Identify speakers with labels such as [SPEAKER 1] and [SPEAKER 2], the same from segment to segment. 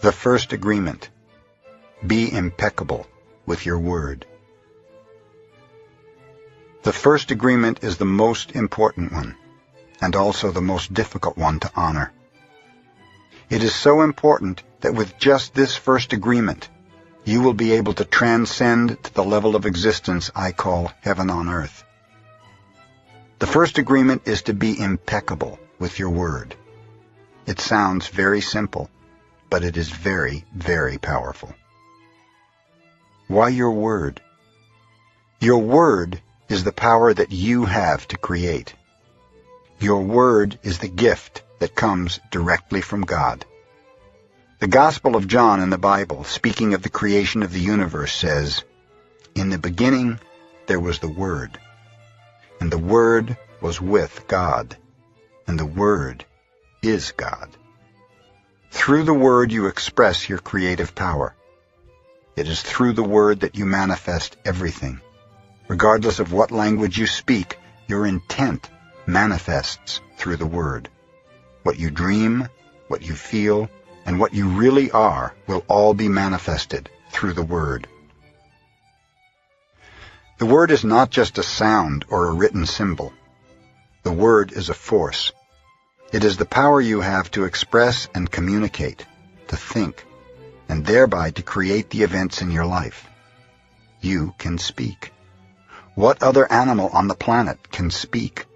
[SPEAKER 1] The first agreement. Be impeccable with your word. The first agreement is the most important one, and also the most difficult one to honor. It is so important that with just this first agreement, you will be able to transcend to the level of existence I call heaven on earth. The first agreement is to be impeccable with your word. It sounds very simple, but it is very, very powerful. Why your word? Your word is the power that you have to create. Your word is the gift that comes directly from God. The Gospel of John in the Bible, speaking of the creation of the universe, says, In the beginning there was the Word, and the Word was with God, and the Word is God. Through the Word you express your creative power. It is through the Word that you manifest everything. Regardless of what language you speak, your intent manifests through the Word. What you dream, what you feel, and what you really are will all be manifested through the Word. The Word is not just a sound or a written symbol. The Word is a force. It is the power you have to express and communicate, to think, and thereby to create the events in your life. You can speak. What other animal on the planet can speak?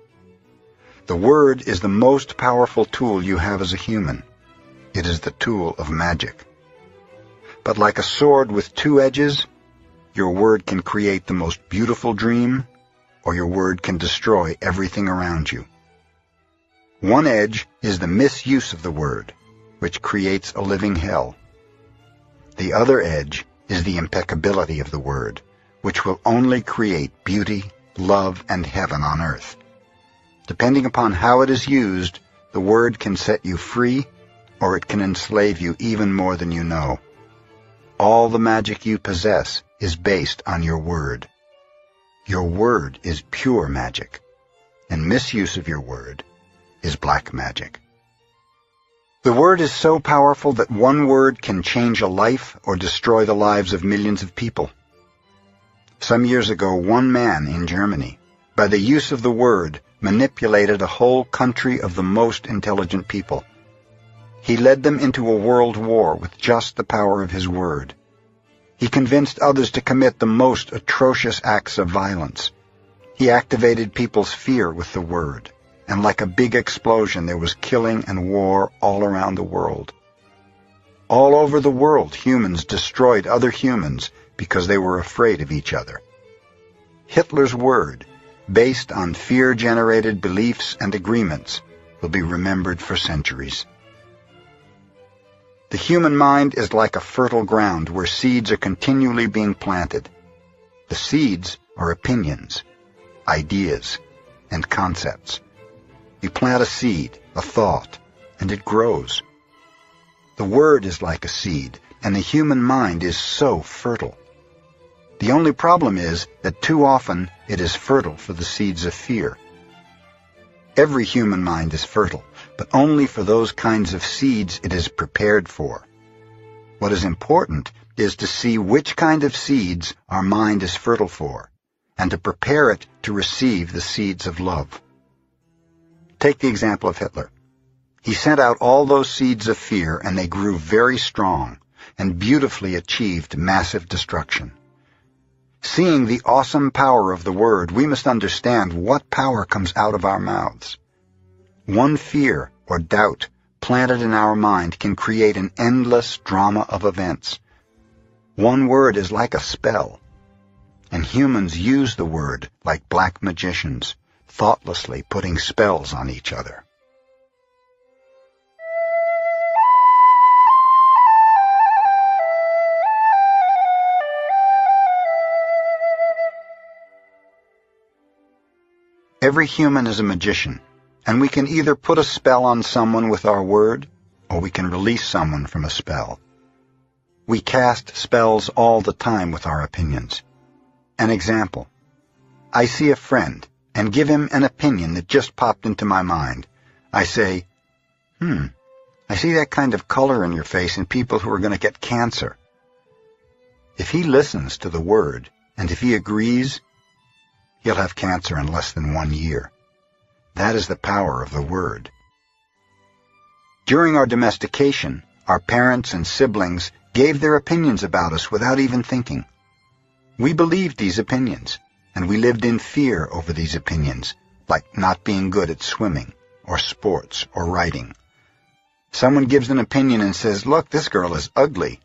[SPEAKER 1] The Word is the most powerful tool you have as a human. It is the tool of magic. But like a sword with two edges, your word can create the most beautiful dream, or your word can destroy everything around you. One edge is the misuse of the word, which creates a living hell. The other edge is the impeccability of the word, which will only create beauty, love, and heaven on earth. Depending upon how it is used, the word can set you free or it can enslave you even more than you know. All the magic you possess is based on your word. Your word is pure magic, and misuse of your word is black magic. The word is so powerful that one word can change a life or destroy the lives of millions of people. Some years ago, one man in Germany, by the use of the word, manipulated a whole country of the most intelligent people. He led them into a world war with just the power of his word. He convinced others to commit the most atrocious acts of violence. He activated people's fear with the word, and like a big explosion there was killing and war all around the world. All over the world humans destroyed other humans because they were afraid of each other. Hitler's word, based on fear-generated beliefs and agreements, will be remembered for centuries. The human mind is like a fertile ground where seeds are continually being planted. The seeds are opinions, ideas, and concepts. You plant a seed, a thought, and it grows. The word is like a seed, and the human mind is so fertile. The only problem is that too often it is fertile for the seeds of fear. Every human mind is fertile, but only for those kinds of seeds it is prepared for. What is important is to see which kind of seeds our mind is fertile for, and to prepare it to receive the seeds of love. Take the example of Hitler. He sent out all those seeds of fear, and they grew very strong, and beautifully achieved massive destruction. Seeing the awesome power of the Word, we must understand what power comes out of our mouths. One fear or doubt planted in our mind can create an endless drama of events. One word is like a spell, and humans use the word like black magicians, thoughtlessly putting spells on each other. Every human is a magician, and we can either put a spell on someone with our word, or we can release someone from a spell. We cast spells all the time with our opinions. An example. I see a friend and give him an opinion that just popped into my mind. I say, hmm, I see that kind of color in your face in people who are going to get cancer. If he listens to the word, and if he agrees, he'll have cancer in less than one year. That is the power of the word. During our domestication, our parents and siblings gave their opinions about us without even thinking. We believed these opinions, and we lived in fear over these opinions, like not being good at swimming, or sports, or writing. Someone gives an opinion and says, look, this girl is ugly.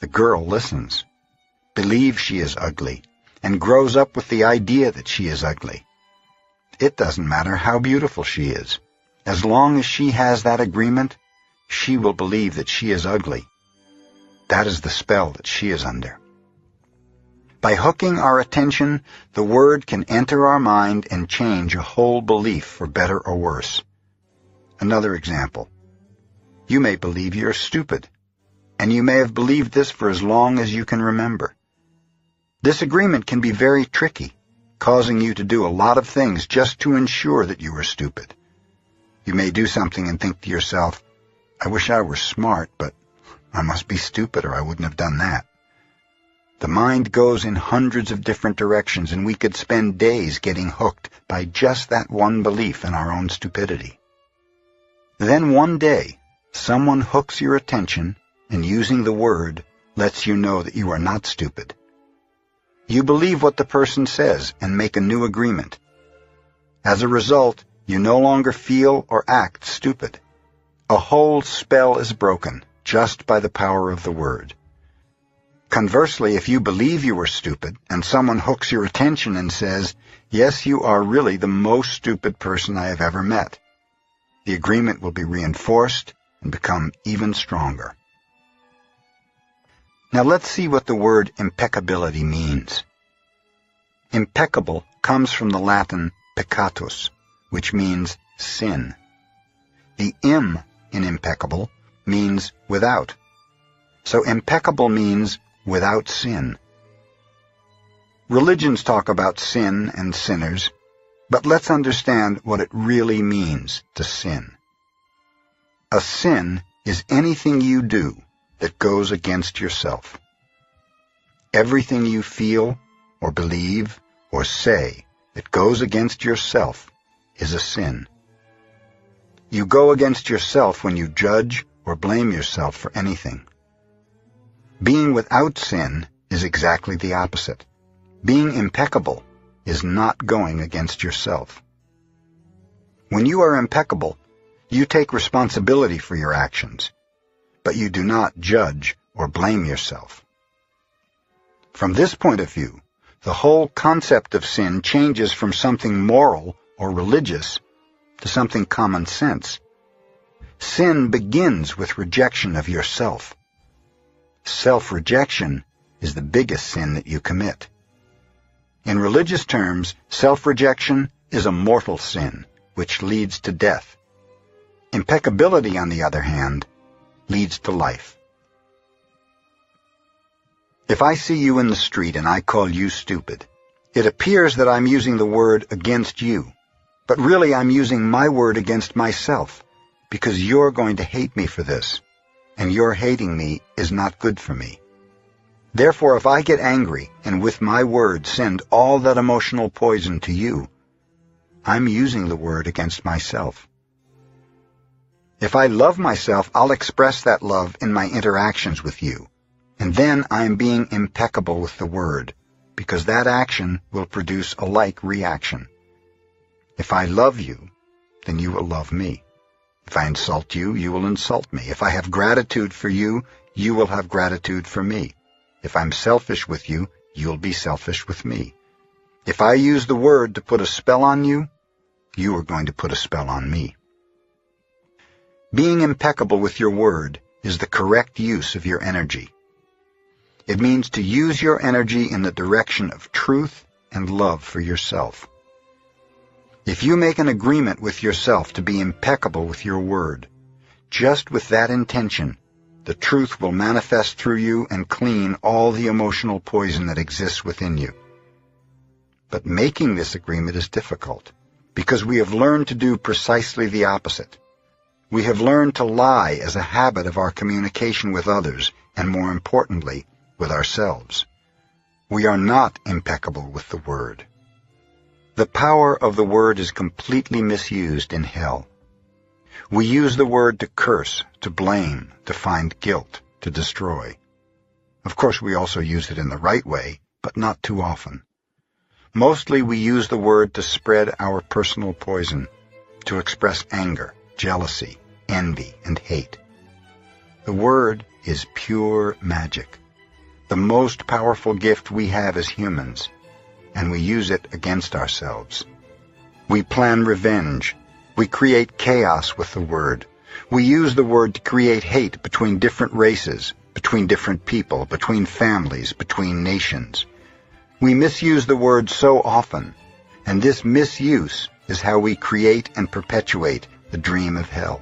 [SPEAKER 1] The girl listens, believes she is ugly, and grows up with the idea that she is ugly. It doesn't matter how beautiful she is. As long as she has that agreement, she will believe that she is ugly. That is the spell that she is under. By hooking our attention, the word can enter our mind and change a whole belief for better or worse. Another example. You may believe you're stupid and you may have believed this for as long as you can remember. This agreement can be very tricky, causing you to do a lot of things just to ensure that you are stupid. You may do something and think to yourself, I wish I were smart, but I must be stupid or I wouldn't have done that. The mind goes in hundreds of different directions and we could spend days getting hooked by just that one belief in our own stupidity. Then one day, someone hooks your attention and using the word lets you know that you are not stupid. You believe what the person says and make a new agreement. As a result, you no longer feel or act stupid. A whole spell is broken just by the power of the word. Conversely, if you believe you are stupid and someone hooks your attention and says, yes, you are really the most stupid person I have ever met, the agreement will be reinforced and become even stronger. Now let's see what the word impeccability means. Impeccable comes from the Latin peccatus, which means sin. The im in impeccable means without. So impeccable means without sin. Religions talk about sin and sinners, but let's understand what it really means to sin. A sin is anything you do that goes against yourself. Everything you feel or believe or say that goes against yourself is a sin. You go against yourself when you judge or blame yourself for anything. Being without sin is exactly the opposite. Being impeccable is not going against yourself. When you are impeccable, you take responsibility for your actions but you do not judge or blame yourself. From this point of view, the whole concept of sin changes from something moral or religious to something common sense. Sin begins with rejection of yourself. Self-rejection is the biggest sin that you commit. In religious terms, self-rejection is a mortal sin, which leads to death. Impeccability, on the other hand, leads to life. If I see you in the street and I call you stupid, it appears that I'm using the word against you, but really I'm using my word against myself, because you're going to hate me for this, and your hating me is not good for me. Therefore, if I get angry and with my word send all that emotional poison to you, I'm using the word against myself. If I love myself, I'll express that love in my interactions with you. And then I am being impeccable with the word, because that action will produce a like reaction. If I love you, then you will love me. If I insult you, you will insult me. If I have gratitude for you, you will have gratitude for me. If I'm selfish with you, you'll be selfish with me. If I use the word to put a spell on you, you are going to put a spell on me. Being impeccable with your word is the correct use of your energy. It means to use your energy in the direction of truth and love for yourself. If you make an agreement with yourself to be impeccable with your word, just with that intention, the truth will manifest through you and clean all the emotional poison that exists within you. But making this agreement is difficult because we have learned to do precisely the opposite. We have learned to lie as a habit of our communication with others, and more importantly, with ourselves. We are not impeccable with the word. The power of the word is completely misused in hell. We use the word to curse, to blame, to find guilt, to destroy. Of course, we also use it in the right way, but not too often. Mostly we use the word to spread our personal poison, to express anger, jealousy, envy, and hate. The word is pure magic, the most powerful gift we have as humans, and we use it against ourselves. We plan revenge. We create chaos with the word. We use the word to create hate between different races, between different people, between families, between nations. We misuse the word so often, and this misuse is how we create and perpetuate the dream of hell.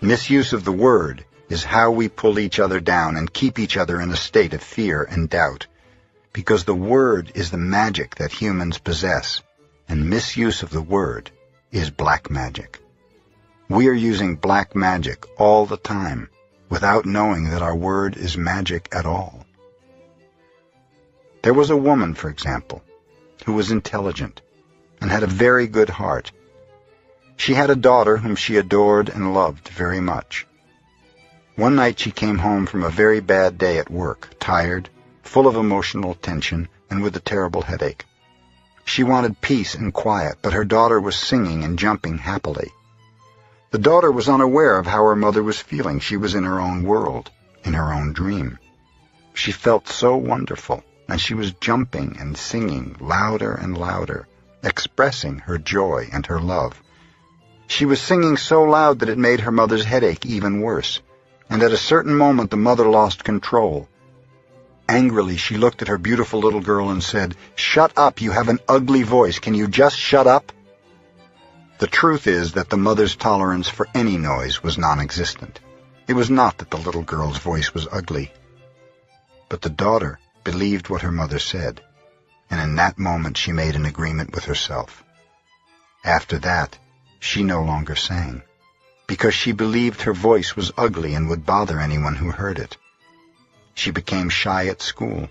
[SPEAKER 1] Misuse of the word is how we pull each other down and keep each other in a state of fear and doubt, because the word is the magic that humans possess, and misuse of the word is black magic. We are using black magic all the time without knowing that our word is magic at all. There was a woman, for example, who was intelligent and had a very good heart. She had a daughter whom she adored and loved very much. One night she came home from a very bad day at work, tired, full of emotional tension, and with a terrible headache. She wanted peace and quiet, but her daughter was singing and jumping happily. The daughter was unaware of how her mother was feeling. She was in her own world, in her own dream. She felt so wonderful and she was jumping and singing louder and louder, expressing her joy and her love. She was singing so loud that it made her mother's headache even worse, and at a certain moment the mother lost control. Angrily, she looked at her beautiful little girl and said, Shut up, you have an ugly voice. Can you just shut up? The truth is that the mother's tolerance for any noise was non-existent. It was not that the little girl's voice was ugly. But the daughter believed what her mother said, and in that moment she made an agreement with herself. After that, she no longer sang, because she believed her voice was ugly and would bother anyone who heard it. She became shy at school,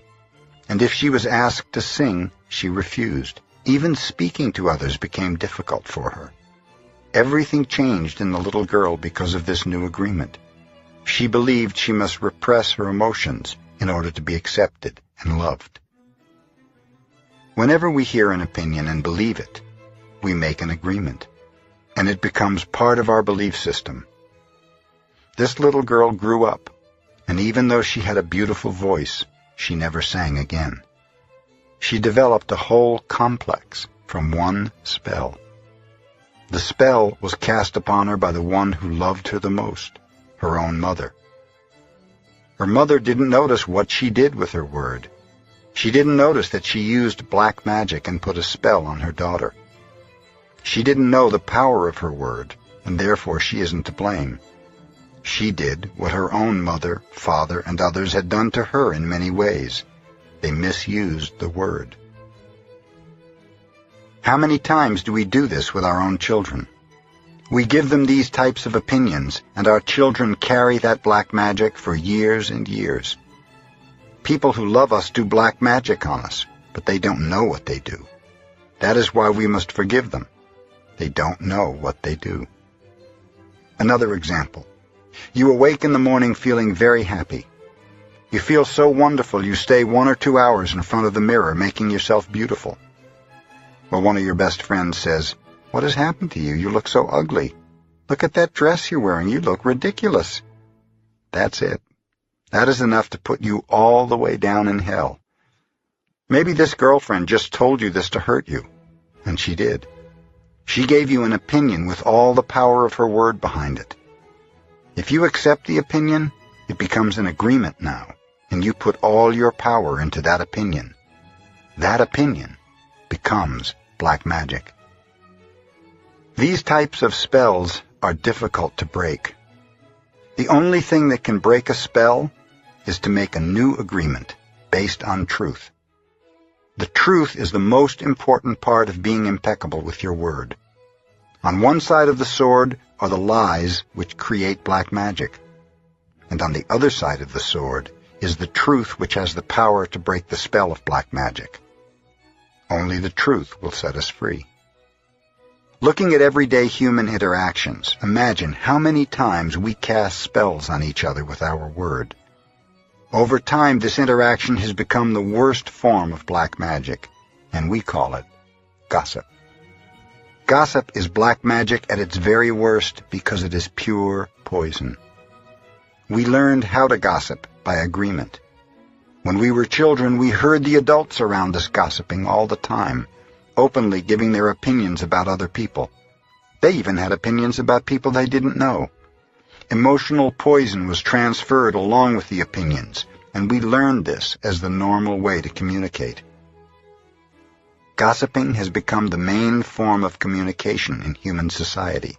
[SPEAKER 1] and if she was asked to sing, she refused. Even speaking to others became difficult for her. Everything changed in the little girl because of this new agreement. She believed she must repress her emotions in order to be accepted and loved. Whenever we hear an opinion and believe it, we make an agreement, and it becomes part of our belief system. This little girl grew up, and even though she had a beautiful voice, she never sang again. She developed a whole complex from one spell. The spell was cast upon her by the one who loved her the most, her own mother. Her mother didn't notice what she did with her word. She didn't notice that she used black magic and put a spell on her daughter. She didn't know the power of her word, and therefore she isn't to blame. She did what her own mother, father, and others had done to her in many ways. They misused the word. How many times do we do this with our own children? We give them these types of opinions, and our children carry that black magic for years and years. People who love us do black magic on us, but they don't know what they do. That is why we must forgive them. They don't know what they do. Another example. You awake in the morning feeling very happy. You feel so wonderful you stay one or two hours in front of the mirror making yourself beautiful. Well, one of your best friends says, what has happened to you? You look so ugly. Look at that dress you're wearing. You look ridiculous. That's it. That is enough to put you all the way down in hell. Maybe this girlfriend just told you this to hurt you. And she did. She gave you an opinion with all the power of her word behind it. If you accept the opinion, it becomes an agreement now, and you put all your power into that opinion. That opinion becomes black magic. These types of spells are difficult to break. The only thing that can break a spell is to make a new agreement based on truth. The truth is the most important part of being impeccable with your word. On one side of the sword are the lies which create black magic. And on the other side of the sword is the truth which has the power to break the spell of black magic. Only the truth will set us free. Looking at everyday human interactions, imagine how many times we cast spells on each other with our word. Over time, this interaction has become the worst form of black magic, and we call it gossip. Gossip is black magic at its very worst because it is pure poison. We learned how to gossip by agreement. When we were children, we heard the adults around us gossiping all the time openly giving their opinions about other people. They even had opinions about people they didn't know. Emotional poison was transferred along with the opinions, and we learned this as the normal way to communicate. Gossiping has become the main form of communication in human society.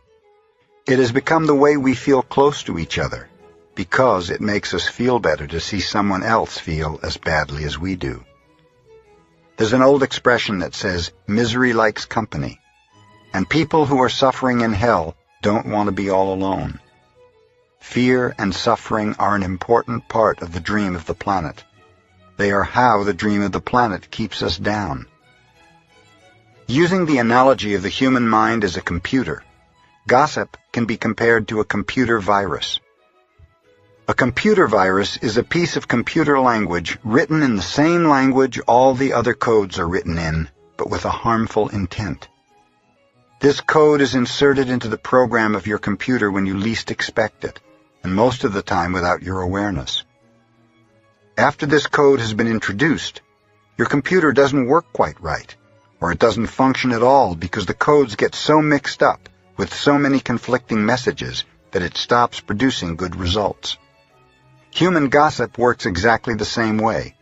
[SPEAKER 1] It has become the way we feel close to each other, because it makes us feel better to see someone else feel as badly as we do. There's an old expression that says, misery likes company. And people who are suffering in hell don't want to be all alone. Fear and suffering are an important part of the dream of the planet. They are how the dream of the planet keeps us down. Using the analogy of the human mind as a computer, gossip can be compared to a computer virus. A computer virus is a piece of computer language written in the same language all the other codes are written in, but with a harmful intent. This code is inserted into the program of your computer when you least expect it, and most of the time without your awareness. After this code has been introduced, your computer doesn't work quite right, or it doesn't function at all because the codes get so mixed up with so many conflicting messages that it stops producing good results. Human gossip works exactly the same way.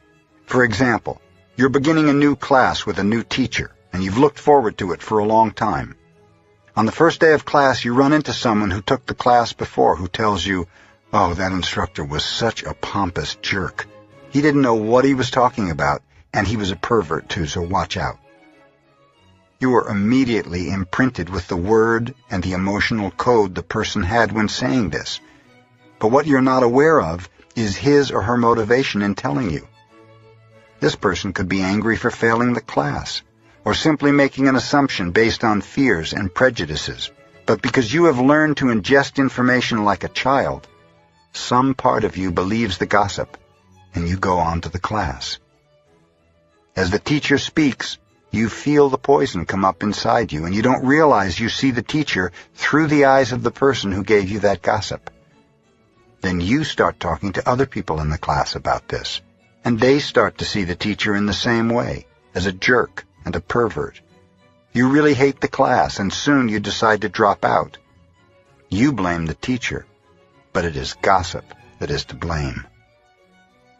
[SPEAKER 1] For example, you're beginning a new class with a new teacher, and you've looked forward to it for a long time. On the first day of class, you run into someone who took the class before who tells you, oh, that instructor was such a pompous jerk. He didn't know what he was talking about, and he was a pervert too, so watch out. You are immediately imprinted with the word and the emotional code the person had when saying this. But what you're not aware of is his or her motivation in telling you? This person could be angry for failing the class, or simply making an assumption based on fears and prejudices. But because you have learned to ingest information like a child, some part of you believes the gossip, and you go on to the class. As the teacher speaks, you feel the poison come up inside you, and you don't realize you see the teacher through the eyes of the person who gave you that gossip. Then you start talking to other people in the class about this, and they start to see the teacher in the same way, as a jerk and a pervert. You really hate the class, and soon you decide to drop out. You blame the teacher, but it is gossip that is to blame.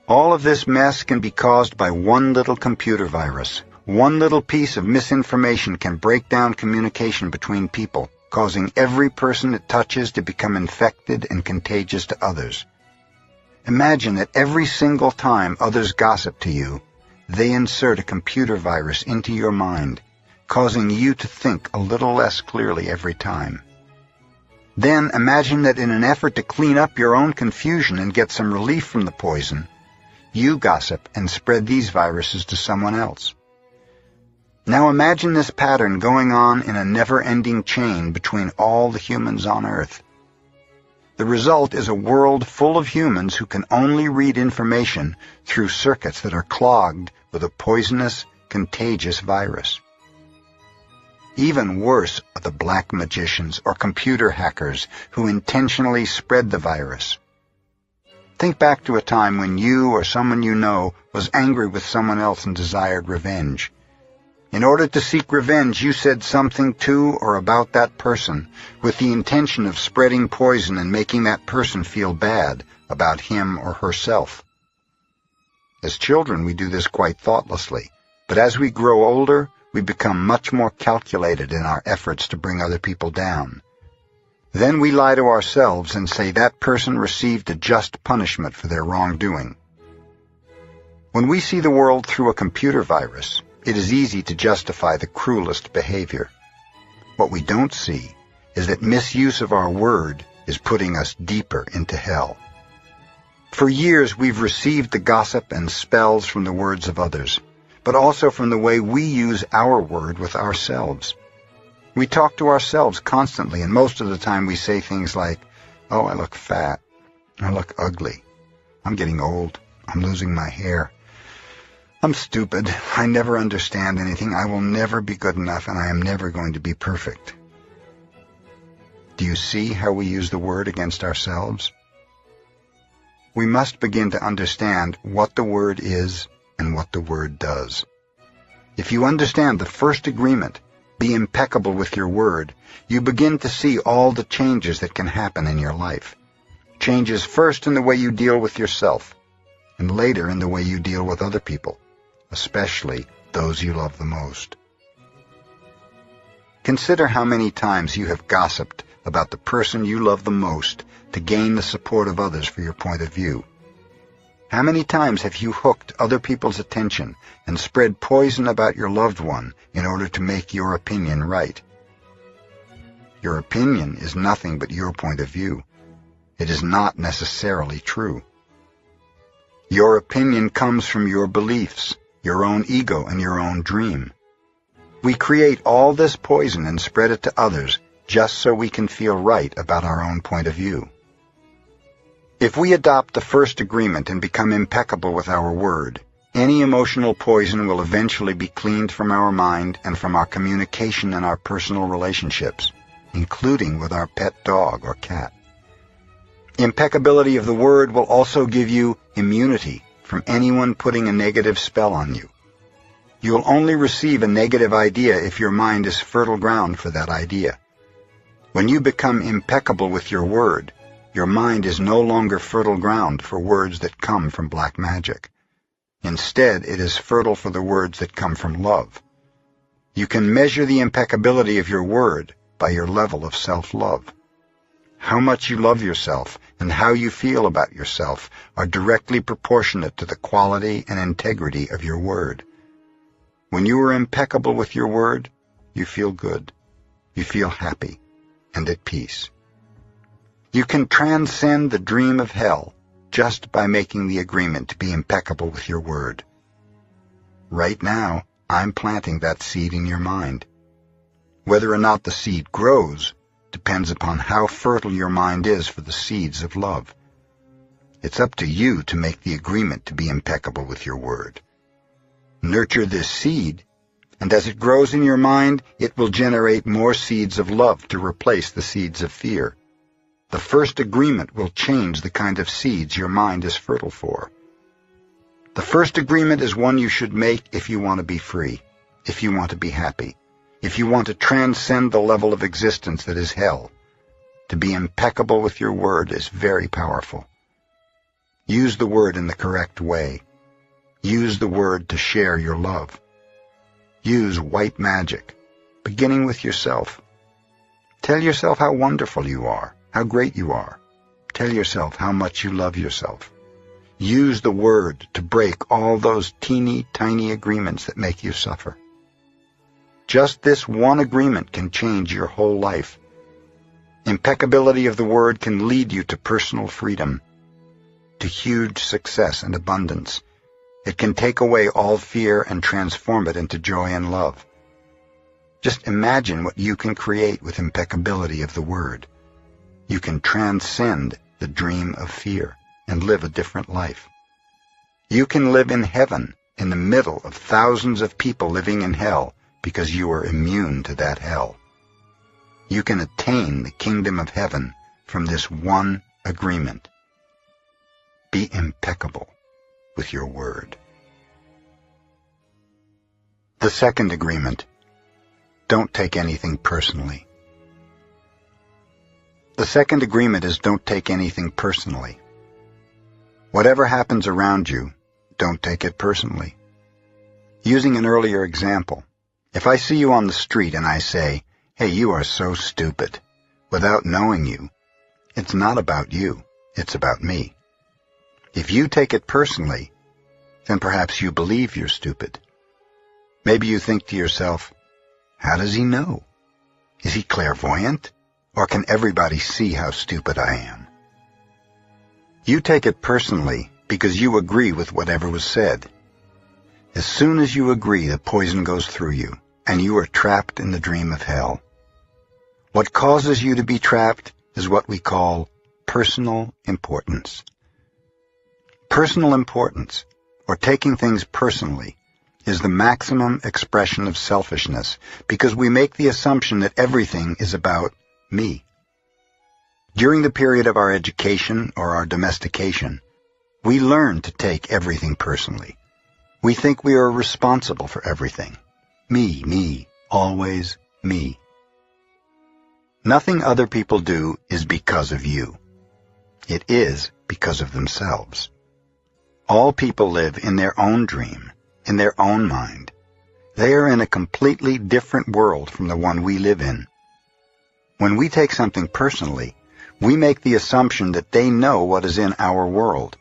[SPEAKER 1] All of this mess can be caused by one little computer virus. One little piece of misinformation can break down communication between people causing every person it touches to become infected and contagious to others. Imagine that every single time others gossip to you, they insert a computer virus into your mind, causing you to think a little less clearly every time. Then imagine that in an effort to clean up your own confusion and get some relief from the poison, you gossip and spread these viruses to someone else. Now imagine this pattern going on in a never-ending chain between all the humans on Earth. The result is a world full of humans who can only read information through circuits that are clogged with a poisonous, contagious virus. Even worse are the black magicians or computer hackers who intentionally spread the virus. Think back to a time when you or someone you know was angry with someone else and desired revenge. In order to seek revenge, you said something to or about that person with the intention of spreading poison and making that person feel bad about him or herself. As children, we do this quite thoughtlessly, but as we grow older, we become much more calculated in our efforts to bring other people down. Then we lie to ourselves and say that person received a just punishment for their wrongdoing. When we see the world through a computer virus, it is easy to justify the cruelest behavior. What we don't see is that misuse of our word is putting us deeper into hell. For years we've received the gossip and spells from the words of others, but also from the way we use our word with ourselves. We talk to ourselves constantly, and most of the time we say things like, Oh, I look fat. I look ugly. I'm getting old. I'm losing my hair. I'm stupid. I never understand anything. I will never be good enough, and I am never going to be perfect. Do you see how we use the word against ourselves? We must begin to understand what the word is and what the word does. If you understand the first agreement, be impeccable with your word, you begin to see all the changes that can happen in your life. Changes first in the way you deal with yourself, and later in the way you deal with other people, especially those you love the most. Consider how many times you have gossiped about the person you love the most to gain the support of others for your point of view. How many times have you hooked other people's attention and spread poison about your loved one in order to make your opinion right? Your opinion is nothing but your point of view. It is not necessarily true. Your opinion comes from your beliefs, your own ego, and your own dream. We create all this poison and spread it to others just so we can feel right about our own point of view. If we adopt the first agreement and become impeccable with our word, any emotional poison will eventually be cleaned from our mind and from our communication and our personal relationships, including with our pet dog or cat. Impeccability of the word will also give you immunity from anyone putting a negative spell on you. You'll only receive a negative idea if your mind is fertile ground for that idea. When you become impeccable with your word, your mind is no longer fertile ground for words that come from black magic. Instead, it is fertile for the words that come from love. You can measure the impeccability of your word by your level of self-love. How much you love yourself and how you feel about yourself are directly proportionate to the quality and integrity of your word. When you are impeccable with your word, you feel good, you feel happy, and at peace. You can transcend the dream of hell just by making the agreement to be impeccable with your word. Right now, I'm planting that seed in your mind. Whether or not the seed grows depends upon how fertile your mind is for the seeds of love. It's up to you to make the agreement to be impeccable with your word. Nurture this seed, and as it grows in your mind, it will generate more seeds of love to replace the seeds of fear. The first agreement will change the kind of seeds your mind is fertile for. The first agreement is one you should make if you want to be free, if you want to be happy, if you want to transcend the level of existence that is hell. To be impeccable with your word is very powerful. Use the word in the correct way. Use the word to share your love. Use white magic, beginning with yourself. Tell yourself how wonderful you are how great you are. Tell yourself how much you love yourself. Use the word to break all those teeny tiny agreements that make you suffer. Just this one agreement can change your whole life. Impeccability of the word can lead you to personal freedom, to huge success and abundance. It can take away all fear and transform it into joy and love. Just imagine what you can create with impeccability of the word you can transcend the dream of fear and live a different life. You can live in heaven in the middle of thousands of people living in hell because you are immune to that hell. You can attain the kingdom of heaven from this one agreement. Be impeccable with your word. The second agreement. Don't take anything personally. The second agreement is don't take anything personally. Whatever happens around you, don't take it personally. Using an earlier example, if I see you on the street and I say, hey, you are so stupid, without knowing you, it's not about you, it's about me. If you take it personally, then perhaps you believe you're stupid. Maybe you think to yourself, how does he know? Is he clairvoyant? Or can everybody see how stupid I am? You take it personally because you agree with whatever was said. As soon as you agree, the poison goes through you, and you are trapped in the dream of hell. What causes you to be trapped is what we call personal importance. Personal importance, or taking things personally, is the maximum expression of selfishness because we make the assumption that everything is about me. During the period of our education or our domestication, we learn to take everything personally. We think we are responsible for everything. Me, me, always me. Nothing other people do is because of you. It is because of themselves. All people live in their own dream, in their own mind. They are in a completely different world from the one we live in. When we take something personally, we make the assumption that they know what is in our world,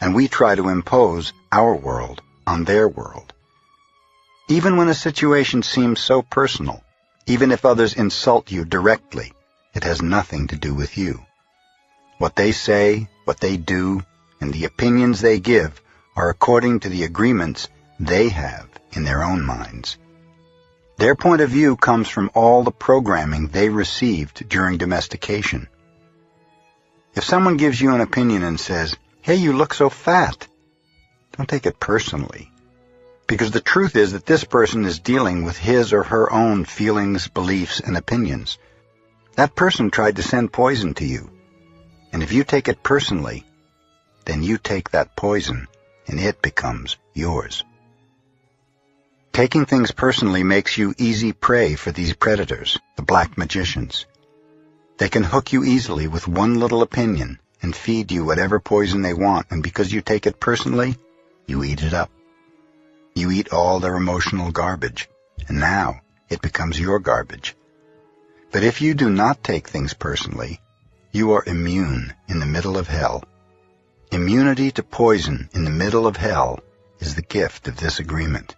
[SPEAKER 1] and we try to impose our world on their world. Even when a situation seems so personal, even if others insult you directly, it has nothing to do with you. What they say, what they do, and the opinions they give are according to the agreements they have in their own minds. Their point of view comes from all the programming they received during domestication. If someone gives you an opinion and says, hey, you look so fat, don't take it personally. Because the truth is that this person is dealing with his or her own feelings, beliefs, and opinions. That person tried to send poison to you. And if you take it personally, then you take that poison and it becomes yours. Taking things personally makes you easy prey for these predators, the black magicians. They can hook you easily with one little opinion and feed you whatever poison they want, and because you take it personally, you eat it up. You eat all their emotional garbage, and now it becomes your garbage. But if you do not take things personally, you are immune in the middle of hell. Immunity to poison in the middle of hell is the gift of this agreement.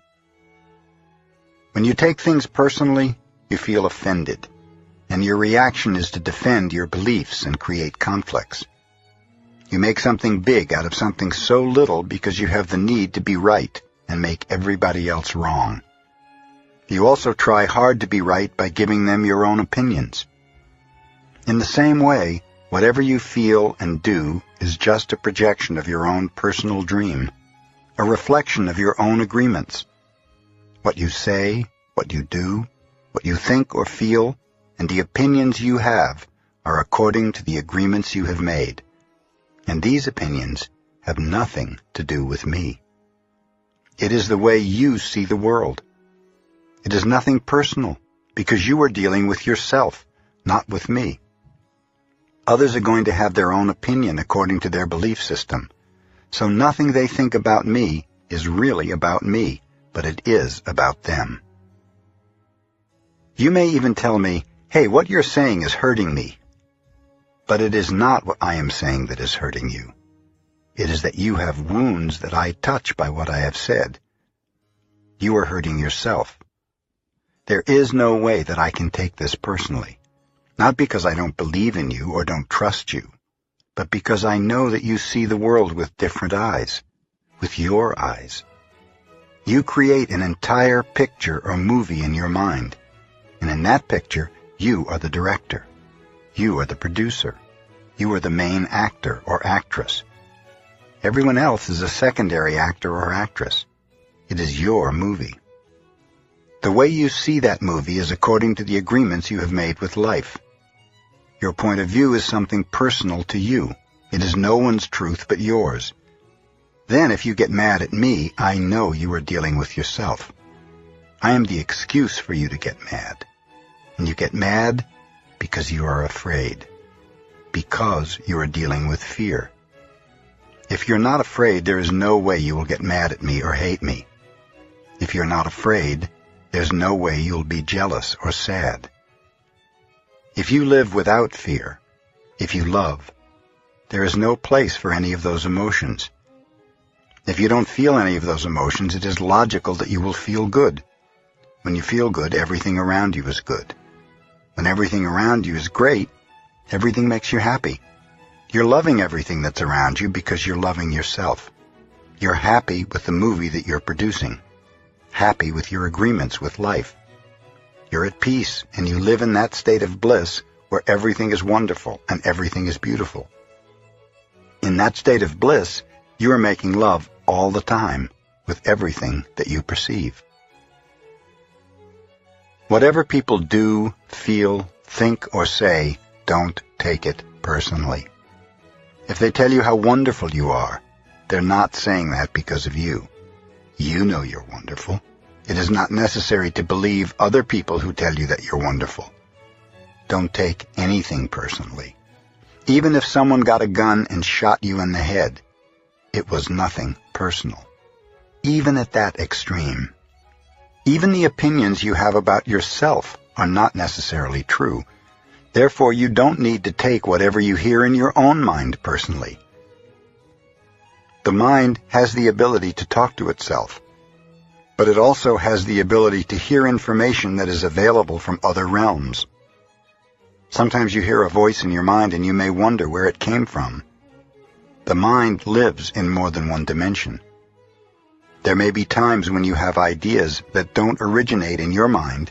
[SPEAKER 1] When you take things personally, you feel offended, and your reaction is to defend your beliefs and create conflicts. You make something big out of something so little because you have the need to be right and make everybody else wrong. You also try hard to be right by giving them your own opinions. In the same way, whatever you feel and do is just a projection of your own personal dream, a reflection of your own agreements. What you say, what you do, what you think or feel, and the opinions you have are according to the agreements you have made. And these opinions have nothing to do with me. It is the way you see the world. It is nothing personal, because you are dealing with yourself, not with me. Others are going to have their own opinion according to their belief system. So nothing they think about me is really about me but it is about them. You may even tell me, hey, what you're saying is hurting me. But it is not what I am saying that is hurting you. It is that you have wounds that I touch by what I have said. You are hurting yourself. There is no way that I can take this personally. Not because I don't believe in you or don't trust you, but because I know that you see the world with different eyes, with your eyes. You create an entire picture or movie in your mind. And in that picture, you are the director. You are the producer. You are the main actor or actress. Everyone else is a secondary actor or actress. It is your movie. The way you see that movie is according to the agreements you have made with life. Your point of view is something personal to you. It is no one's truth but yours. Then if you get mad at me, I know you are dealing with yourself. I am the excuse for you to get mad. And you get mad because you are afraid. Because you are dealing with fear. If you're not afraid, there is no way you will get mad at me or hate me. If you're not afraid, there's no way you'll be jealous or sad. If you live without fear, if you love, there is no place for any of those emotions. If you don't feel any of those emotions, it is logical that you will feel good. When you feel good, everything around you is good. When everything around you is great, Everything makes you happy. You're loving everything that's around you because you're loving yourself. You're happy with the movie that you're producing. Happy with your agreements with life. You're at peace and you live in that state of bliss where everything is wonderful and everything is beautiful. In that state of bliss, you are making love all the time with everything that you perceive. Whatever people do, feel, think, or say, don't take it personally. If they tell you how wonderful you are, they're not saying that because of you. You know you're wonderful. It is not necessary to believe other people who tell you that you're wonderful. Don't take anything personally. Even if someone got a gun and shot you in the head, it was nothing personal. Even at that extreme. Even the opinions you have about yourself are not necessarily true. Therefore, you don't need to take whatever you hear in your own mind personally. The mind has the ability to talk to itself, but it also has the ability to hear information that is available from other realms. Sometimes you hear a voice in your mind and you may wonder where it came from. The mind lives in more than one dimension. There may be times when you have ideas that don't originate in your mind,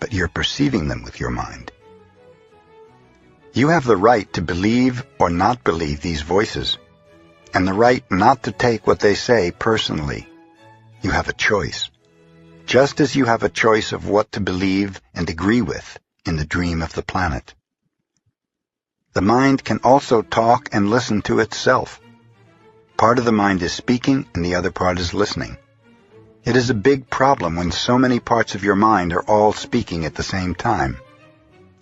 [SPEAKER 1] but you're perceiving them with your mind. You have the right to believe or not believe these voices, and the right not to take what they say personally. You have a choice. Just as you have a choice of what to believe and agree with in the dream of the planet. The mind can also talk and listen to itself. Part of the mind is speaking and the other part is listening. It is a big problem when so many parts of your mind are all speaking at the same time.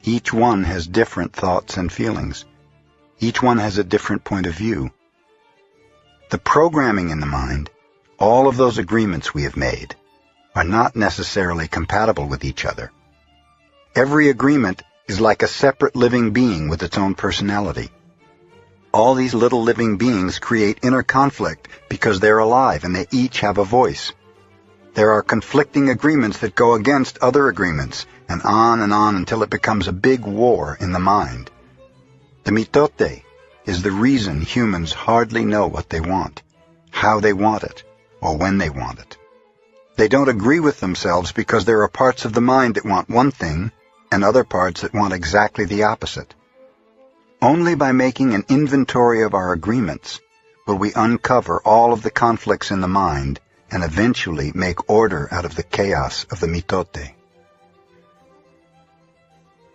[SPEAKER 1] Each one has different thoughts and feelings. Each one has a different point of view. The programming in the mind, all of those agreements we have made, are not necessarily compatible with each other. Every agreement is like a separate living being with its own personality. All these little living beings create inner conflict because they're alive and they each have a voice. There are conflicting agreements that go against other agreements, and on and on until it becomes a big war in the mind. The mitote is the reason humans hardly know what they want, how they want it, or when they want it. They don't agree with themselves because there are parts of the mind that want one thing and other parts that want exactly the opposite. Only by making an inventory of our agreements will we uncover all of the conflicts in the mind and eventually make order out of the chaos of the mitote.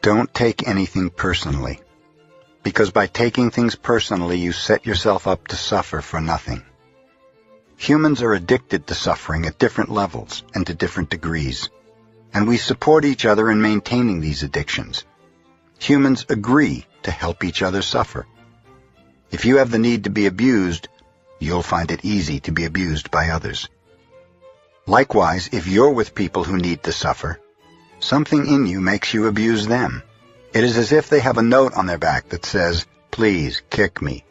[SPEAKER 1] Don't take anything personally, because by taking things personally you set yourself up to suffer for nothing. Humans are addicted to suffering at different levels and to different degrees and we support each other in maintaining these addictions. Humans agree to help each other suffer. If you have the need to be abused, you'll find it easy to be abused by others. Likewise, if you're with people who need to suffer, something in you makes you abuse them. It is as if they have a note on their back that says, please kick me.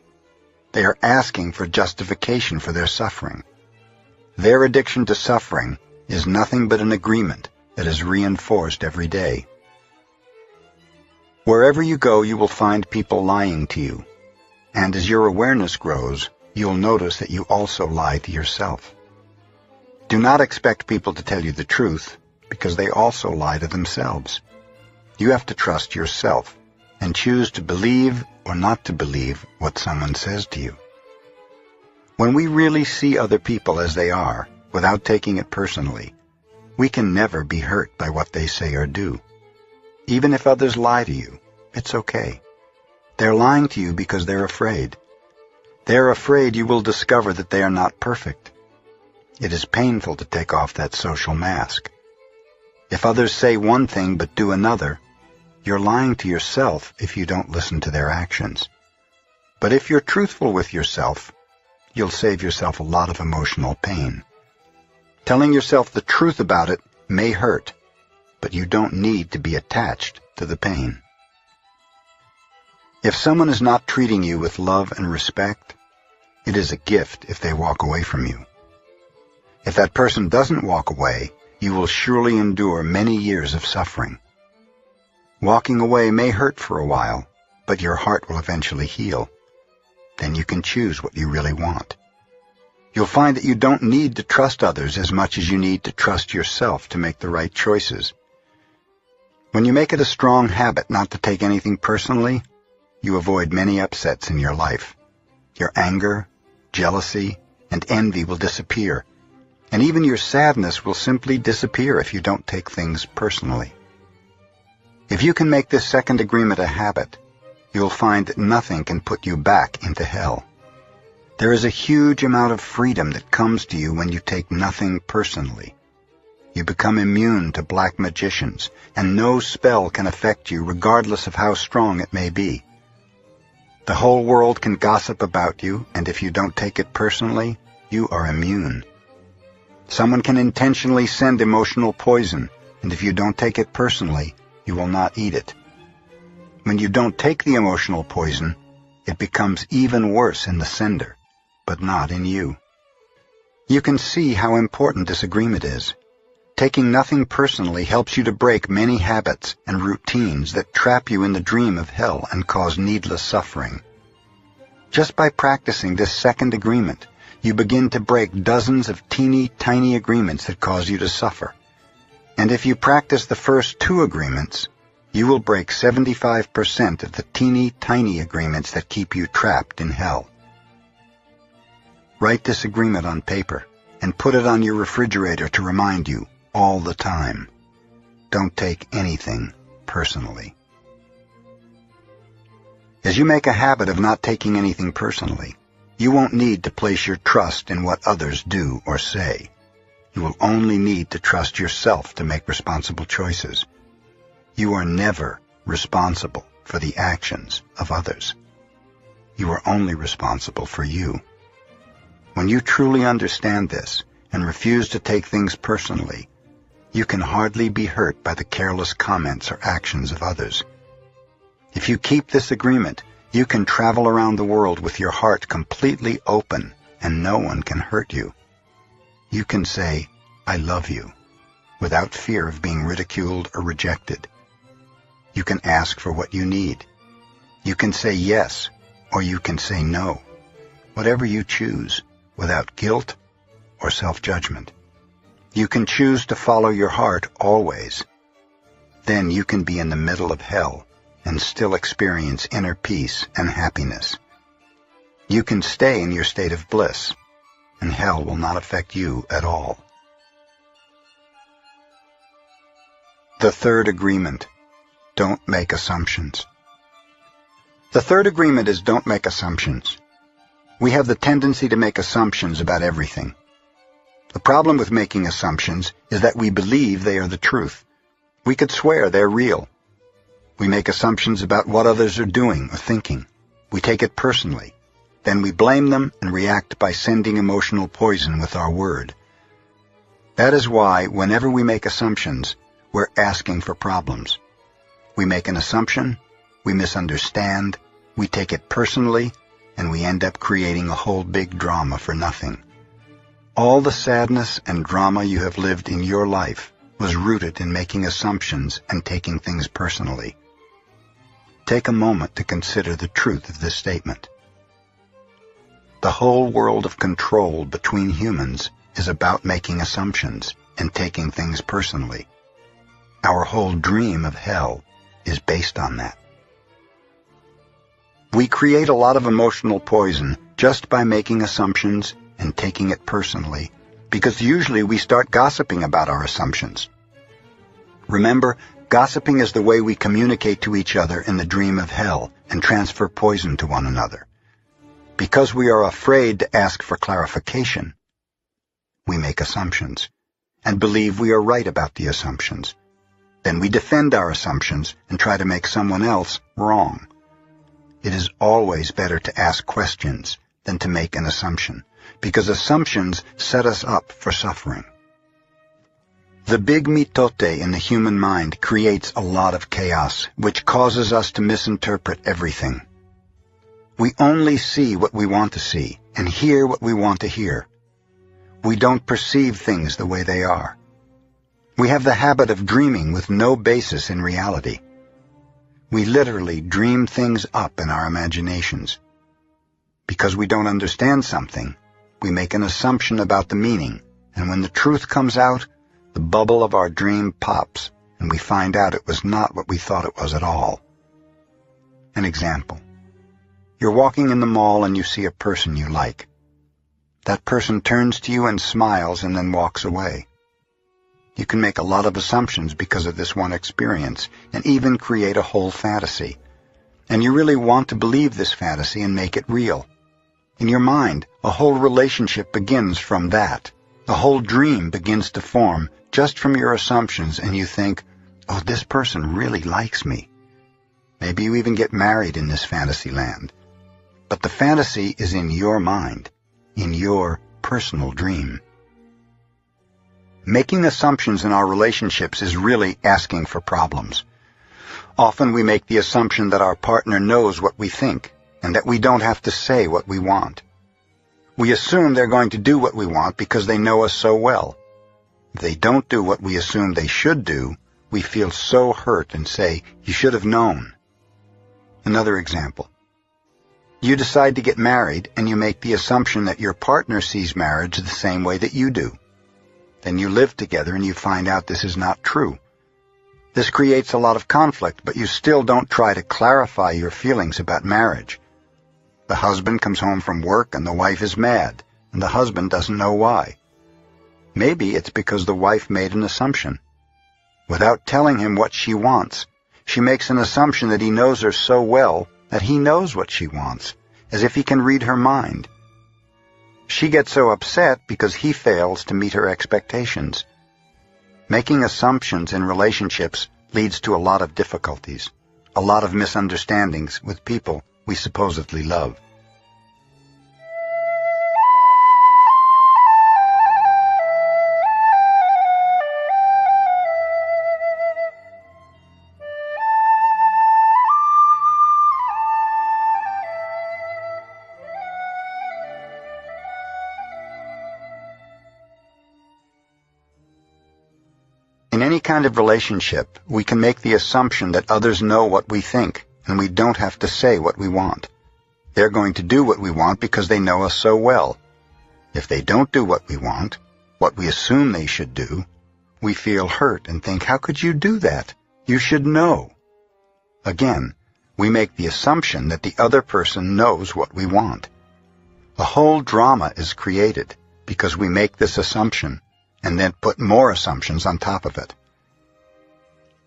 [SPEAKER 1] They are asking for justification for their suffering. Their addiction to suffering is nothing but an agreement that is reinforced every day. Wherever you go, you will find people lying to you. And as your awareness grows, you'll notice that you also lie to yourself. Do not expect people to tell you the truth, because they also lie to themselves. You have to trust yourself and choose to believe or not to believe what someone says to you. When we really see other people as they are, without taking it personally, we can never be hurt by what they say or do. Even if others lie to you, it's okay. They're lying to you because they're afraid. They're afraid you will discover that they are not perfect. It is painful to take off that social mask. If others say one thing but do another, you're lying to yourself if you don't listen to their actions. But if you're truthful with yourself, you'll save yourself a lot of emotional pain. Telling yourself the truth about it may hurt, but you don't need to be attached to the pain. If someone is not treating you with love and respect, it is a gift if they walk away from you. If that person doesn't walk away, you will surely endure many years of suffering. Walking away may hurt for a while, but your heart will eventually heal. Then you can choose what you really want. You'll find that you don't need to trust others as much as you need to trust yourself to make the right choices. When you make it a strong habit not to take anything personally, you avoid many upsets in your life. Your anger, jealousy, and envy will disappear, and even your sadness will simply disappear if you don't take things personally. If you can make this second agreement a habit, you'll find that nothing can put you back into hell. There is a huge amount of freedom that comes to you when you take nothing personally. You become immune to black magicians, and no spell can affect you regardless of how strong it may be. The whole world can gossip about you, and if you don't take it personally, you are immune. Someone can intentionally send emotional poison, and if you don't take it personally, you will not eat it. When you don't take the emotional poison, it becomes even worse in the sender but not in you. You can see how important this agreement is. Taking nothing personally helps you to break many habits and routines that trap you in the dream of hell and cause needless suffering. Just by practicing this second agreement, you begin to break dozens of teeny tiny agreements that cause you to suffer. And if you practice the first two agreements, you will break 75% of the teeny tiny agreements that keep you trapped in hell. Write this agreement on paper and put it on your refrigerator to remind you all the time. Don't take anything personally. As you make a habit of not taking anything personally, you won't need to place your trust in what others do or say. You will only need to trust yourself to make responsible choices. You are never responsible for the actions of others. You are only responsible for you. When you truly understand this and refuse to take things personally, you can hardly be hurt by the careless comments or actions of others. If you keep this agreement, you can travel around the world with your heart completely open and no one can hurt you. You can say, I love you, without fear of being ridiculed or rejected. You can ask for what you need. You can say yes, or you can say no. Whatever you choose without guilt or self-judgment. You can choose to follow your heart always. Then you can be in the middle of hell and still experience inner peace and happiness. You can stay in your state of bliss, and hell will not affect you at all. The third agreement. Don't make assumptions. The third agreement is don't make assumptions. We have the tendency to make assumptions about everything. The problem with making assumptions is that we believe they are the truth. We could swear they're real. We make assumptions about what others are doing or thinking. We take it personally. Then we blame them and react by sending emotional poison with our word. That is why whenever we make assumptions, we're asking for problems. We make an assumption, we misunderstand, we take it personally, and we end up creating a whole big drama for nothing. All the sadness and drama you have lived in your life was rooted in making assumptions and taking things personally. Take a moment to consider the truth of this statement. The whole world of control between humans is about making assumptions and taking things personally. Our whole dream of hell is based on that. We create a lot of emotional poison just by making assumptions and taking it personally, because usually we start gossiping about our assumptions. Remember, gossiping is the way we communicate to each other in the dream of hell and transfer poison to one another. Because we are afraid to ask for clarification, we make assumptions and believe we are right about the assumptions. Then we defend our assumptions and try to make someone else wrong. It is always better to ask questions than to make an assumption, because assumptions set us up for suffering. The big mitote in the human mind creates a lot of chaos, which causes us to misinterpret everything. We only see what we want to see and hear what we want to hear. We don't perceive things the way they are. We have the habit of dreaming with no basis in reality. We literally dream things up in our imaginations. Because we don't understand something, we make an assumption about the meaning, and when the truth comes out, the bubble of our dream pops, and we find out it was not what we thought it was at all. An example. You're walking in the mall and you see a person you like. That person turns to you and smiles and then walks away. You can make a lot of assumptions because of this one experience and even create a whole fantasy. And you really want to believe this fantasy and make it real. In your mind, a whole relationship begins from that. A whole dream begins to form just from your assumptions and you think, oh, this person really likes me. Maybe you even get married in this fantasy land. But the fantasy is in your mind, in your personal dream. Making assumptions in our relationships is really asking for problems. Often we make the assumption that our partner knows what we think and that we don't have to say what we want. We assume they're going to do what we want because they know us so well. If they don't do what we assume they should do, we feel so hurt and say, you should have known. Another example. You decide to get married and you make the assumption that your partner sees marriage the same way that you do. Then you live together and you find out this is not true. This creates a lot of conflict, but you still don't try to clarify your feelings about marriage. The husband comes home from work and the wife is mad, and the husband doesn't know why. Maybe it's because the wife made an assumption. Without telling him what she wants, she makes an assumption that he knows her so well that he knows what she wants, as if he can read her mind. She gets so upset because he fails to meet her expectations. Making assumptions in relationships leads to a lot of difficulties, a lot of misunderstandings with people we supposedly love. In any kind of relationship, we can make the assumption that others know what we think, and we don't have to say what we want. They're going to do what we want because they know us so well. If they don't do what we want, what we assume they should do, we feel hurt and think, how could you do that? You should know. Again, we make the assumption that the other person knows what we want. A whole drama is created because we make this assumption and then put more assumptions on top of it.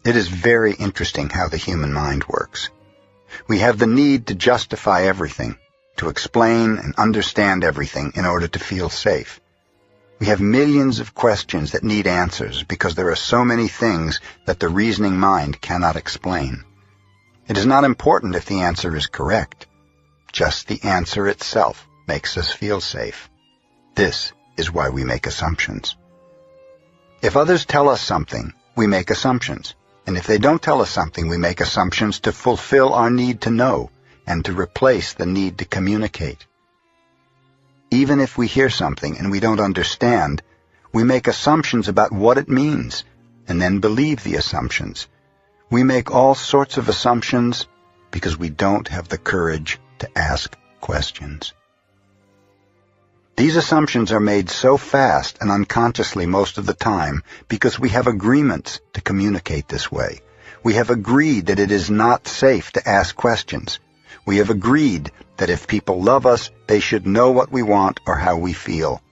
[SPEAKER 1] It is very interesting how the human mind works. We have the need to justify everything, to explain and understand everything in order to feel safe. We have millions of questions that need answers because there are so many things that the reasoning mind cannot explain. It is not important if the answer is correct. Just the answer itself makes us feel safe. This is why we make assumptions. If others tell us something, we make assumptions. And if they don't tell us something, we make assumptions to fulfill our need to know and to replace the need to communicate. Even if we hear something and we don't understand, we make assumptions about what it means and then believe the assumptions. We make all sorts of assumptions because we don't have the courage to ask questions. These assumptions are made so fast and unconsciously most of the time because we have agreements to communicate this way. We have agreed that it is not safe to ask questions. We have agreed that if people love us, they should know what we want or how we feel.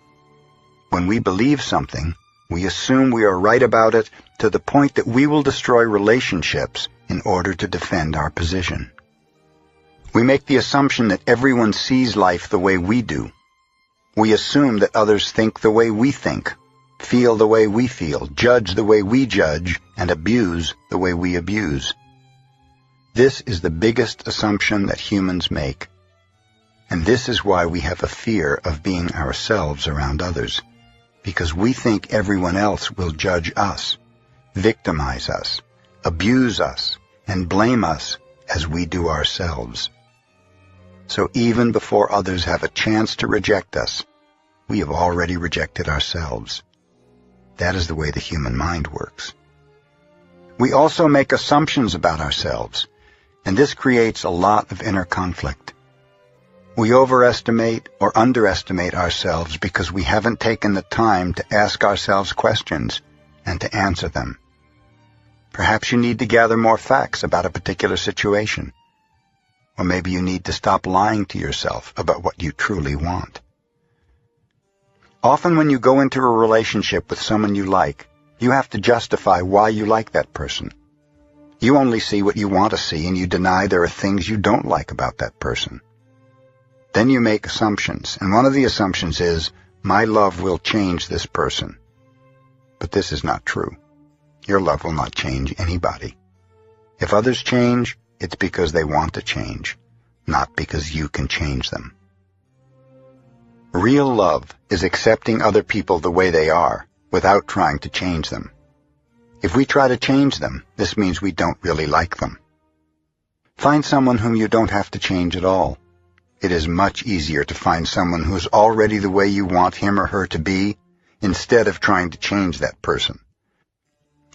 [SPEAKER 1] When we believe something, we assume we are right about it to the point that we will destroy relationships in order to defend our position. We make the assumption that everyone sees life the way we do we assume that others think the way we think, feel the way we feel, judge the way we judge, and abuse the way we abuse. This is the biggest assumption that humans make. And this is why we have a fear of being ourselves around others, because we think everyone else will judge us, victimize us, abuse us, and blame us as we do ourselves. So even before others have a chance to reject us, we have already rejected ourselves. That is the way the human mind works. We also make assumptions about ourselves. and this creates a lot of inner conflict. We overestimate or underestimate ourselves because we haven't taken the time to ask ourselves questions and to answer them. Perhaps you need to gather more facts about a particular situation. Or maybe you need to stop lying to yourself about what you truly want. Often when you go into a relationship with someone you like, you have to justify why you like that person. You only see what you want to see and you deny there are things you don't like about that person. Then you make assumptions, and one of the assumptions is, my love will change this person. But this is not true. Your love will not change anybody. If others change, it's because they want to change, not because you can change them. Real love is accepting other people the way they are without trying to change them. If we try to change them, this means we don't really like them. Find someone whom you don't have to change at all. It is much easier to find someone who is already the way you want him or her to be instead of trying to change that person.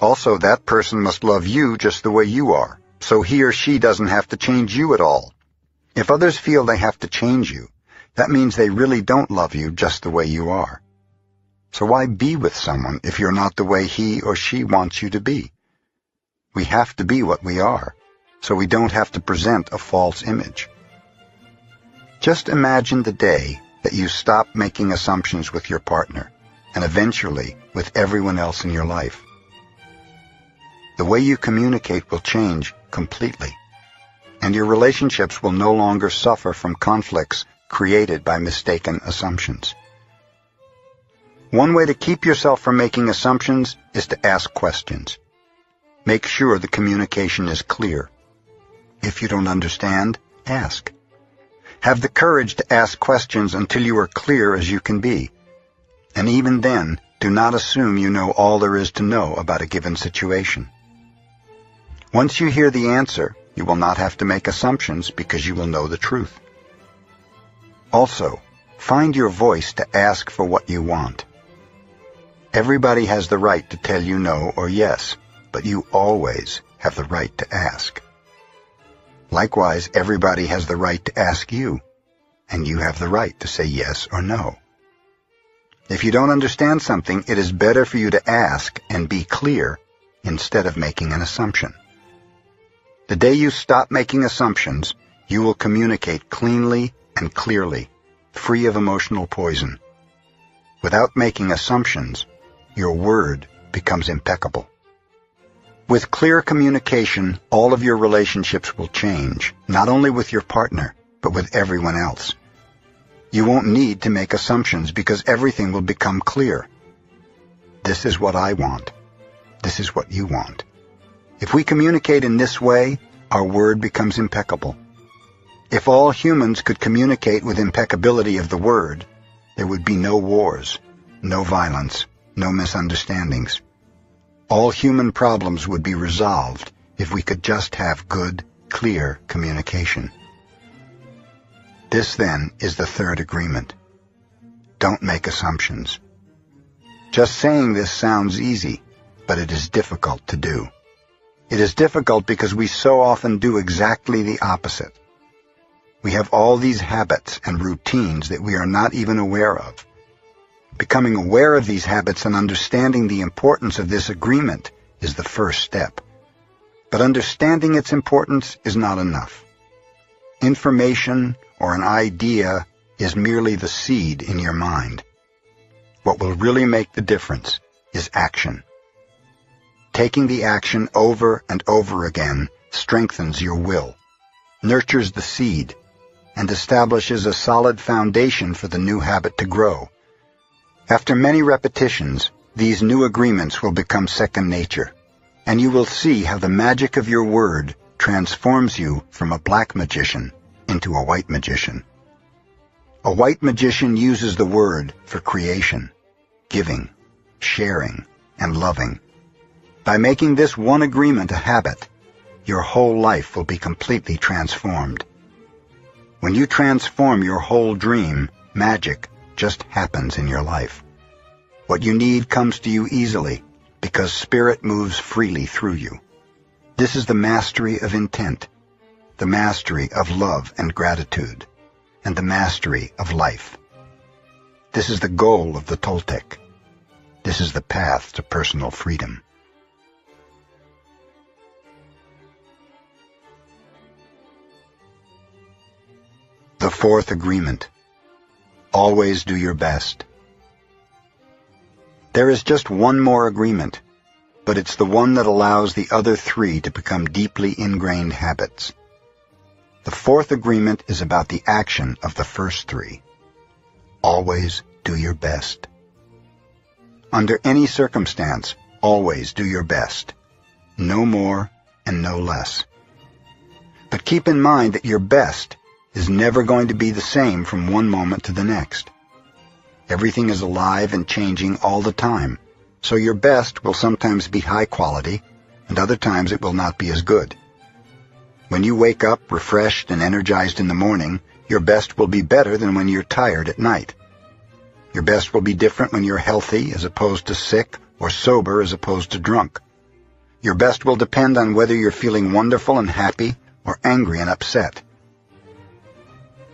[SPEAKER 1] Also, that person must love you just the way you are, so he or she doesn't have to change you at all. If others feel they have to change you, that means they really don't love you just the way you are. So why be with someone if you're not the way he or she wants you to be? We have to be what we are, so we don't have to present a false image. Just imagine the day that you stop making assumptions with your partner, and eventually with everyone else in your life the way you communicate will change completely, and your relationships will no longer suffer from conflicts created by mistaken assumptions. One way to keep yourself from making assumptions is to ask questions. Make sure the communication is clear. If you don't understand, ask. Have the courage to ask questions until you are clear as you can be. And even then, do not assume you know all there is to know about a given situation. Once you hear the answer, you will not have to make assumptions because you will know the truth. Also, find your voice to ask for what you want. Everybody has the right to tell you no or yes, but you always have the right to ask. Likewise, everybody has the right to ask you, and you have the right to say yes or no. If you don't understand something, it is better for you to ask and be clear instead of making an assumption. The day you stop making assumptions, you will communicate cleanly and clearly, free of emotional poison. Without making assumptions, your word becomes impeccable. With clear communication, all of your relationships will change, not only with your partner, but with everyone else. You won't need to make assumptions because everything will become clear. This is what I want. This is what you want. If we communicate in this way, our word becomes impeccable. If all humans could communicate with impeccability of the word, there would be no wars, no violence, no misunderstandings. All human problems would be resolved if we could just have good, clear communication. This, then, is the third agreement. Don't make assumptions. Just saying this sounds easy, but it is difficult to do. It is difficult because we so often do exactly the opposite. We have all these habits and routines that we are not even aware of. Becoming aware of these habits and understanding the importance of this agreement is the first step. But understanding its importance is not enough. Information or an idea is merely the seed in your mind. What will really make the difference is action. Taking the action over and over again strengthens your will, nurtures the seed, and establishes a solid foundation for the new habit to grow. After many repetitions, these new agreements will become second nature, and you will see how the magic of your word transforms you from a black magician into a white magician. A white magician uses the word for creation, giving, sharing, and loving. By making this one agreement a habit, your whole life will be completely transformed. When you transform your whole dream, magic just happens in your life. What you need comes to you easily because spirit moves freely through you. This is the mastery of intent. the mastery of love and gratitude, and the mastery of life. This is the goal of the Toltec. This is the path to personal freedom. The fourth agreement. Always do your best. There is just one more agreement, but it's the one that allows the other three to become deeply ingrained habits. The fourth agreement is about the action of the first three. Always do your best. Under any circumstance, always do your best. No more and no less. But keep in mind that your best is never going to be the same from one moment to the next. Everything is alive and changing all the time, so your best will sometimes be high quality, and other times it will not be as good. When you wake up refreshed and energized in the morning, your best will be better than when you're tired at night. Your best will be different when you're healthy as opposed to sick or sober as opposed to drunk. Your best will depend on whether you're feeling wonderful and happy or angry and upset.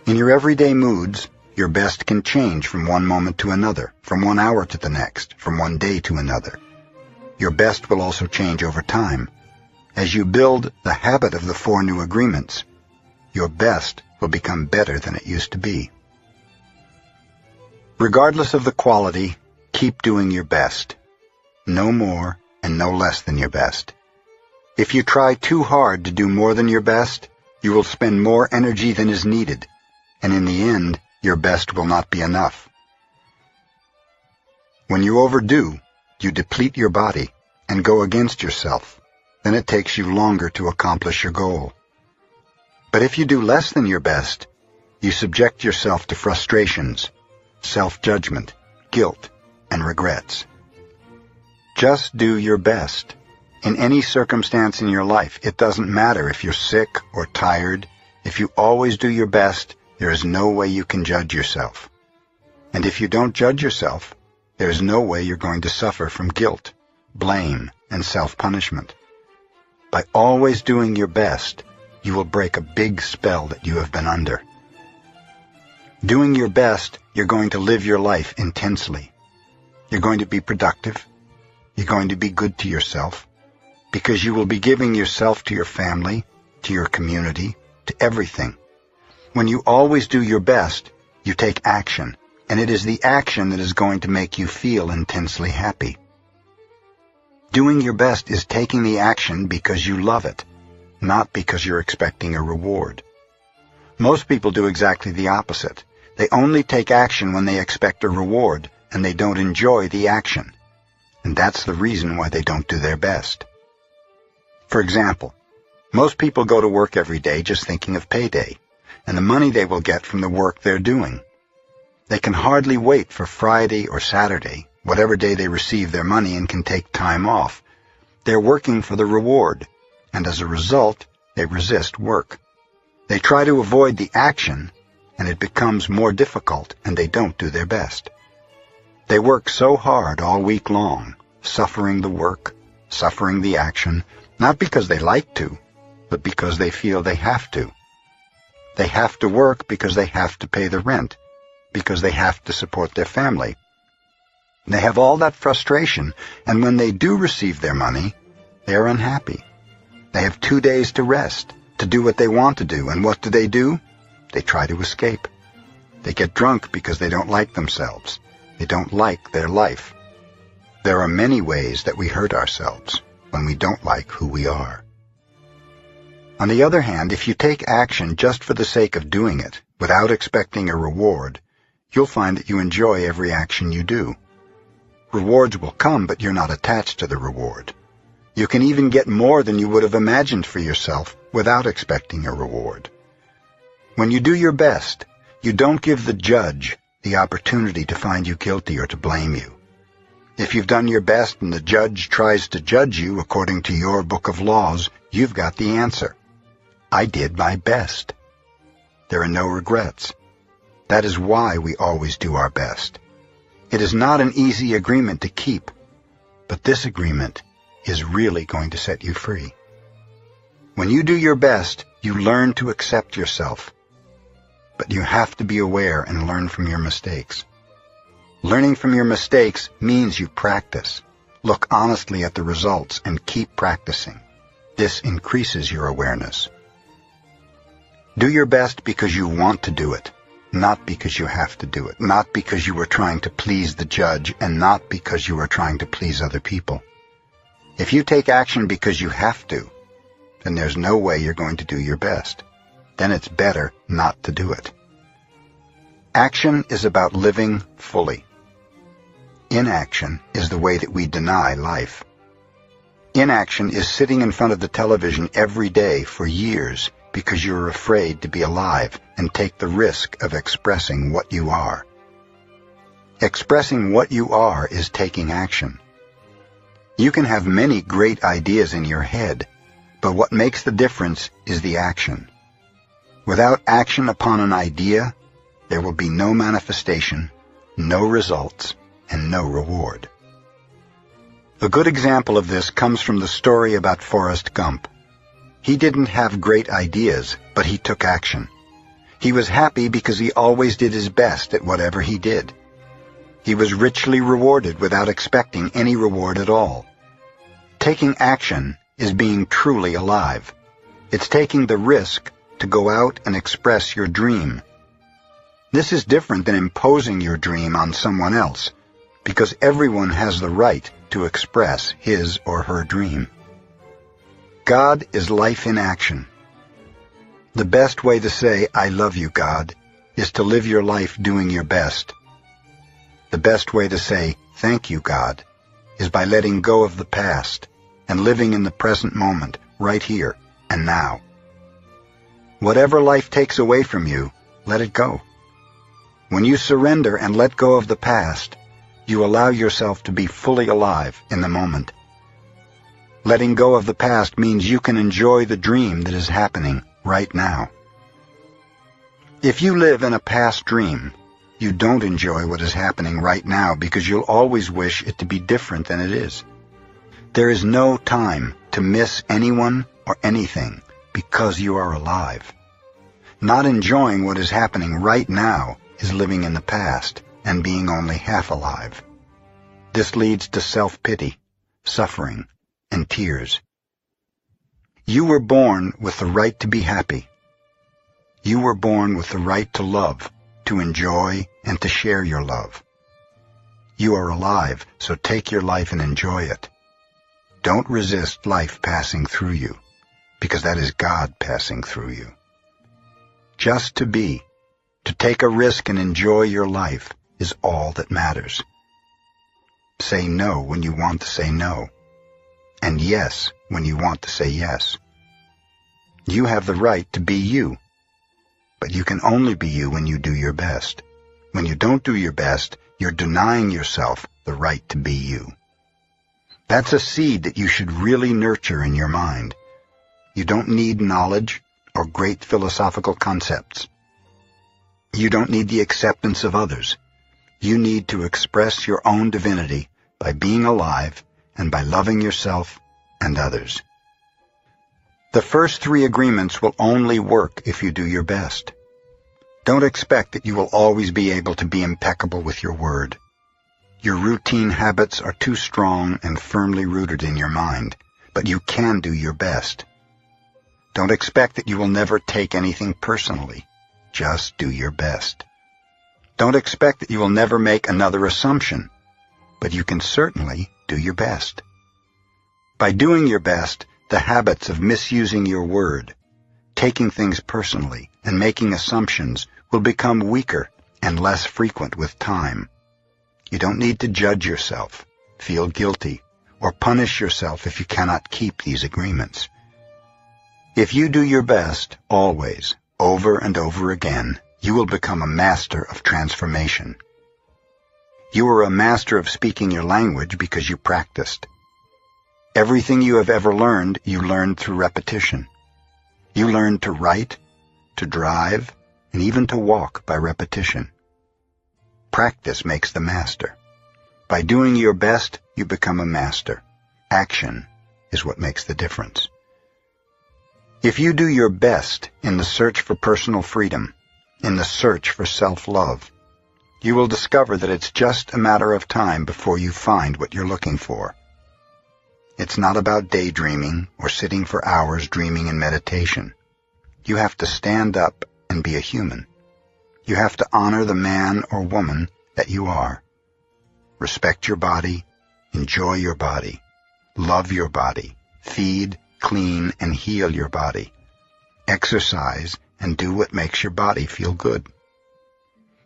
[SPEAKER 1] In your everyday moods, your best can change from one moment to another, from one hour to the next, from one day to another. Your best will also change over time. As you build the habit of the four new agreements, your best will become better than it used to be. Regardless of the quality, keep doing your best. No more and no less than your best. If you try too hard to do more than your best, you will spend more energy than is needed and in the end, your best will not be enough. When you overdo, you deplete your body and go against yourself. Then it takes you longer to accomplish your goal. But if you do less than your best, you subject yourself to frustrations, self-judgment, guilt, and regrets. Just do your best. In any circumstance in your life, it doesn't matter if you're sick or tired. If you always do your best, there is no way you can judge yourself. And if you don't judge yourself, there is no way you're going to suffer from guilt, blame, and self-punishment. By always doing your best, you will break a big spell that you have been under. Doing your best, you're going to live your life intensely. You're going to be productive. You're going to be good to yourself because you will be giving yourself to your family, to your community, to everything. When you always do your best, you take action, and it is the action that is going to make you feel intensely happy. Doing your best is taking the action because you love it, not because you're expecting a reward. Most people do exactly the opposite. They only take action when they expect a reward, and they don't enjoy the action. And that's the reason why they don't do their best. For example, most people go to work every day just thinking of payday and the money they will get from the work they're doing. They can hardly wait for Friday or Saturday, whatever day they receive their money and can take time off. They're working for the reward, and as a result, they resist work. They try to avoid the action, and it becomes more difficult, and they don't do their best. They work so hard all week long, suffering the work, suffering the action, not because they like to, but because they feel they have to. They have to work because they have to pay the rent, because they have to support their family. They have all that frustration, and when they do receive their money, they are unhappy. They have two days to rest, to do what they want to do, and what do they do? They try to escape. They get drunk because they don't like themselves. They don't like their life. There are many ways that we hurt ourselves when we don't like who we are. On the other hand, if you take action just for the sake of doing it, without expecting a reward, you'll find that you enjoy every action you do. Rewards will come, but you're not attached to the reward. You can even get more than you would have imagined for yourself without expecting a reward. When you do your best, you don't give the judge the opportunity to find you guilty or to blame you. If you've done your best and the judge tries to judge you according to your book of laws, you've got the answer. I did my best. There are no regrets. That is why we always do our best. It is not an easy agreement to keep, but this agreement is really going to set you free. When you do your best, you learn to accept yourself. But you have to be aware and learn from your mistakes. Learning from your mistakes means you practice. Look honestly at the results and keep practicing. This increases your awareness. Do your best because you want to do it, not because you have to do it, not because you are trying to please the judge, and not because you are trying to please other people. If you take action because you have to, then there's no way you're going to do your best. Then it's better not to do it. Action is about living fully. Inaction is the way that we deny life. Inaction is sitting in front of the television every day for years because you're afraid to be alive and take the risk of expressing what you are. Expressing what you are is taking action. You can have many great ideas in your head, but what makes the difference is the action. Without action upon an idea, there will be no manifestation, no results, and no reward. A good example of this comes from the story about Forrest Gump. He didn't have great ideas, but he took action. He was happy because he always did his best at whatever he did. He was richly rewarded without expecting any reward at all. Taking action is being truly alive. It's taking the risk to go out and express your dream. This is different than imposing your dream on someone else, because everyone has the right to express his or her dream. God is life in action. The best way to say, I love you, God, is to live your life doing your best. The best way to say, thank you, God, is by letting go of the past and living in the present moment, right here and now. Whatever life takes away from you, let it go. When you surrender and let go of the past, you allow yourself to be fully alive in the moment. Letting go of the past means you can enjoy the dream that is happening right now. If you live in a past dream, you don't enjoy what is happening right now because you'll always wish it to be different than it is. There is no time to miss anyone or anything because you are alive. Not enjoying what is happening right now is living in the past and being only half alive. This leads to self-pity, suffering, and tears. You were born with the right to be happy. You were born with the right to love, to enjoy, and to share your love. You are alive, so take your life and enjoy it. Don't resist life passing through you, because that is God passing through you. Just to be, to take a risk and enjoy your life is all that matters. Say no when you want to say no, and yes when you want to say yes. You have the right to be you, but you can only be you when you do your best. When you don't do your best, you're denying yourself the right to be you. That's a seed that you should really nurture in your mind. You don't need knowledge or great philosophical concepts. You don't need the acceptance of others. You need to express your own divinity by being alive and by loving yourself and others. The first three agreements will only work if you do your best. Don't expect that you will always be able to be impeccable with your word. Your routine habits are too strong and firmly rooted in your mind, but you can do your best. Don't expect that you will never take anything personally. Just do your best. Don't expect that you will never make another assumption, but you can certainly do your best. By doing your best, the habits of misusing your word, taking things personally, and making assumptions will become weaker and less frequent with time. You don't need to judge yourself, feel guilty, or punish yourself if you cannot keep these agreements. If you do your best, always, over and over again, you will become a master of transformation. You are a master of speaking your language because you practiced. Everything you have ever learned, you learned through repetition. You learned to write, to drive, and even to walk by repetition. Practice makes the master. By doing your best, you become a master. Action is what makes the difference. If you do your best in the search for personal freedom, in the search for self-love, you will discover that it's just a matter of time before you find what you're looking for. It's not about daydreaming or sitting for hours dreaming in meditation. You have to stand up and be a human. You have to honor the man or woman that you are. Respect your body, enjoy your body, love your body, feed, clean, and heal your body. Exercise and do what makes your body feel good.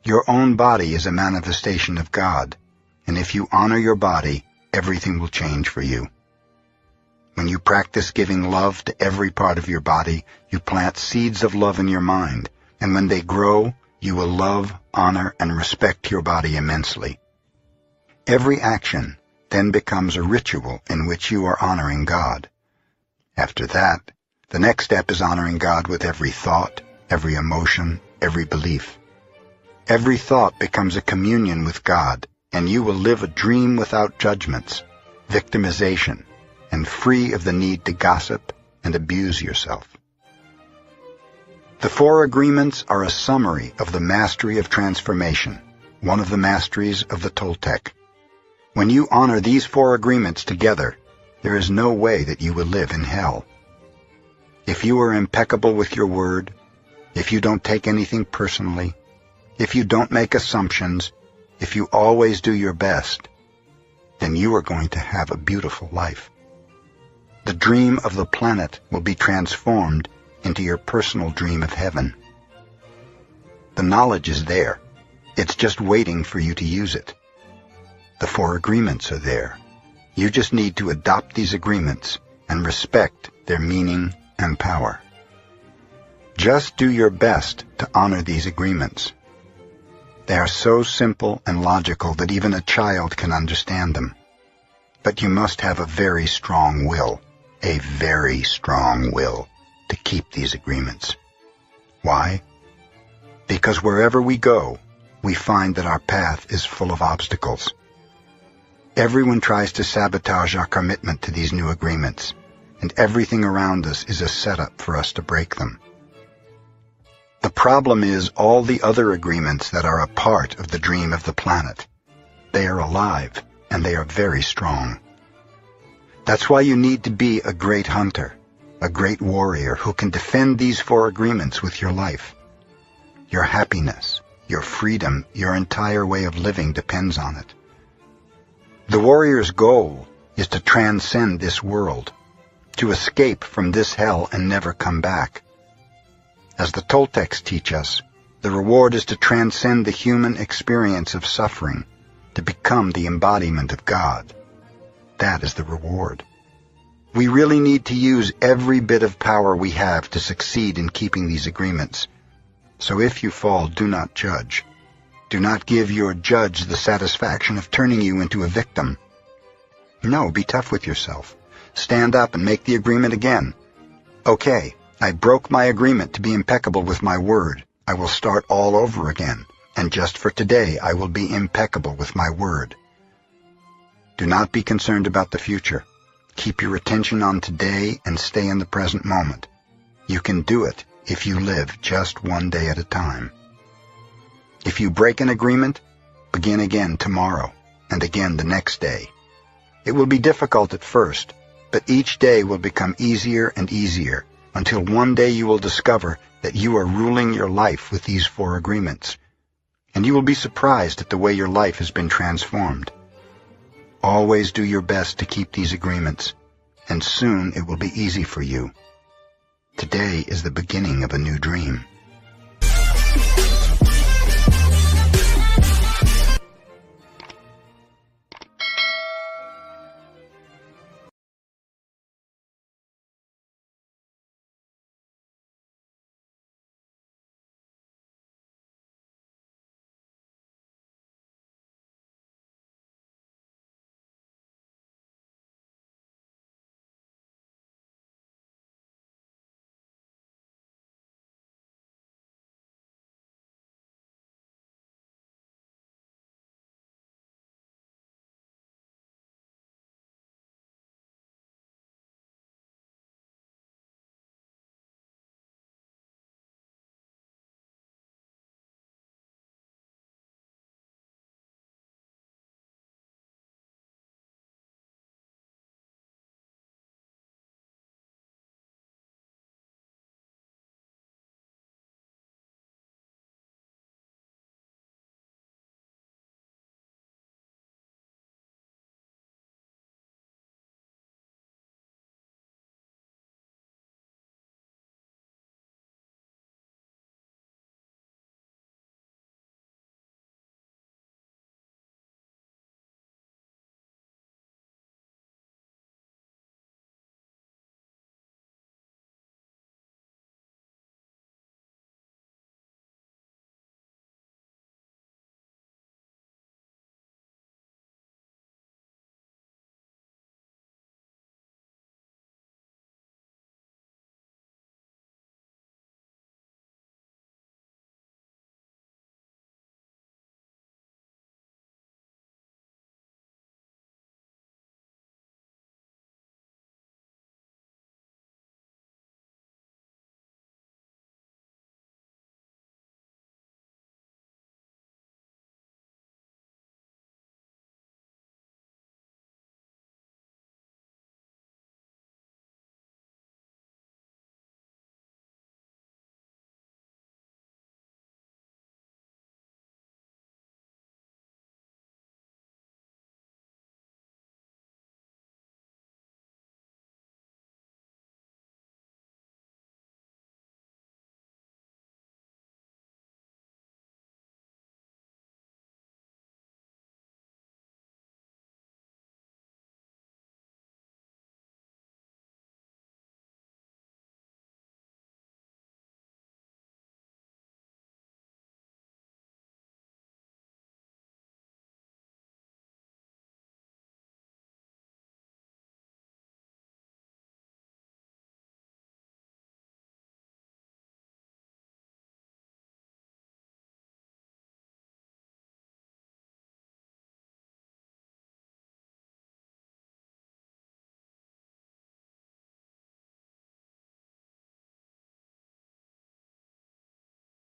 [SPEAKER 1] Your own body is a manifestation of God, and if you honor your body, everything will change for you. When you practice giving love to every part of your body, you plant seeds of love in your mind, and when they grow, you will love, honor, and respect your body immensely. Every action then becomes a ritual in which you are honoring God. After that, the next step is honoring God with every thought, every emotion, every belief. Every thought becomes a communion with God, and you will live a dream without judgments, victimization, and free of the need to gossip and abuse yourself. The four agreements are a summary of the mastery of transformation, one of the masteries of the Toltec. When you honor these four agreements together, there is no way that you will live in hell. If you are impeccable with your word, if you don't take anything personally, if you don't make assumptions, if you always do your best, then you are going to have a beautiful life. The dream of the planet will be transformed into your personal dream of heaven. The knowledge is there. It's just waiting for you to use it. The four agreements are there. You just need to adopt these agreements and respect their meaning and power. Just do your best to honor these agreements. They are so simple and logical that even a child can understand them. But you must have a very strong will a very strong will to keep these agreements. Why? Because wherever we go, we find that our path is full of obstacles. Everyone tries to sabotage our commitment to these new agreements, and everything around us is a setup for us to break them. The problem is all the other agreements that are a part of the dream of the planet. They are alive, and they are very strong. That's why you need to be a great hunter, a great warrior who can defend these four agreements with your life. Your happiness, your freedom, your entire way of living depends on it. The warrior's goal is to transcend this world, to escape from this hell and never come back. As the Toltecs teach us, the reward is to transcend the human experience of suffering, to become the embodiment of God. That is the reward. We really need to use every bit of power we have to succeed in keeping these agreements. So if you fall, do not judge. Do not give your judge the satisfaction of turning you into a victim. No, be tough with yourself. Stand up and make the agreement again. Okay, I broke my agreement to be impeccable with my word. I will start all over again, and just for today I will be impeccable with my word. Do not be concerned about the future. Keep your attention on today and stay in the present moment. You can do it if you live just one day at a time. If you break an agreement, begin again tomorrow and again the next day. It will be difficult at first, but each day will become easier and easier until one day you will discover that you are ruling your life with these four agreements. And you will be surprised at the way your life has been transformed. Always do your best to keep these agreements, and soon it will be easy for you. Today is the beginning of a new dream.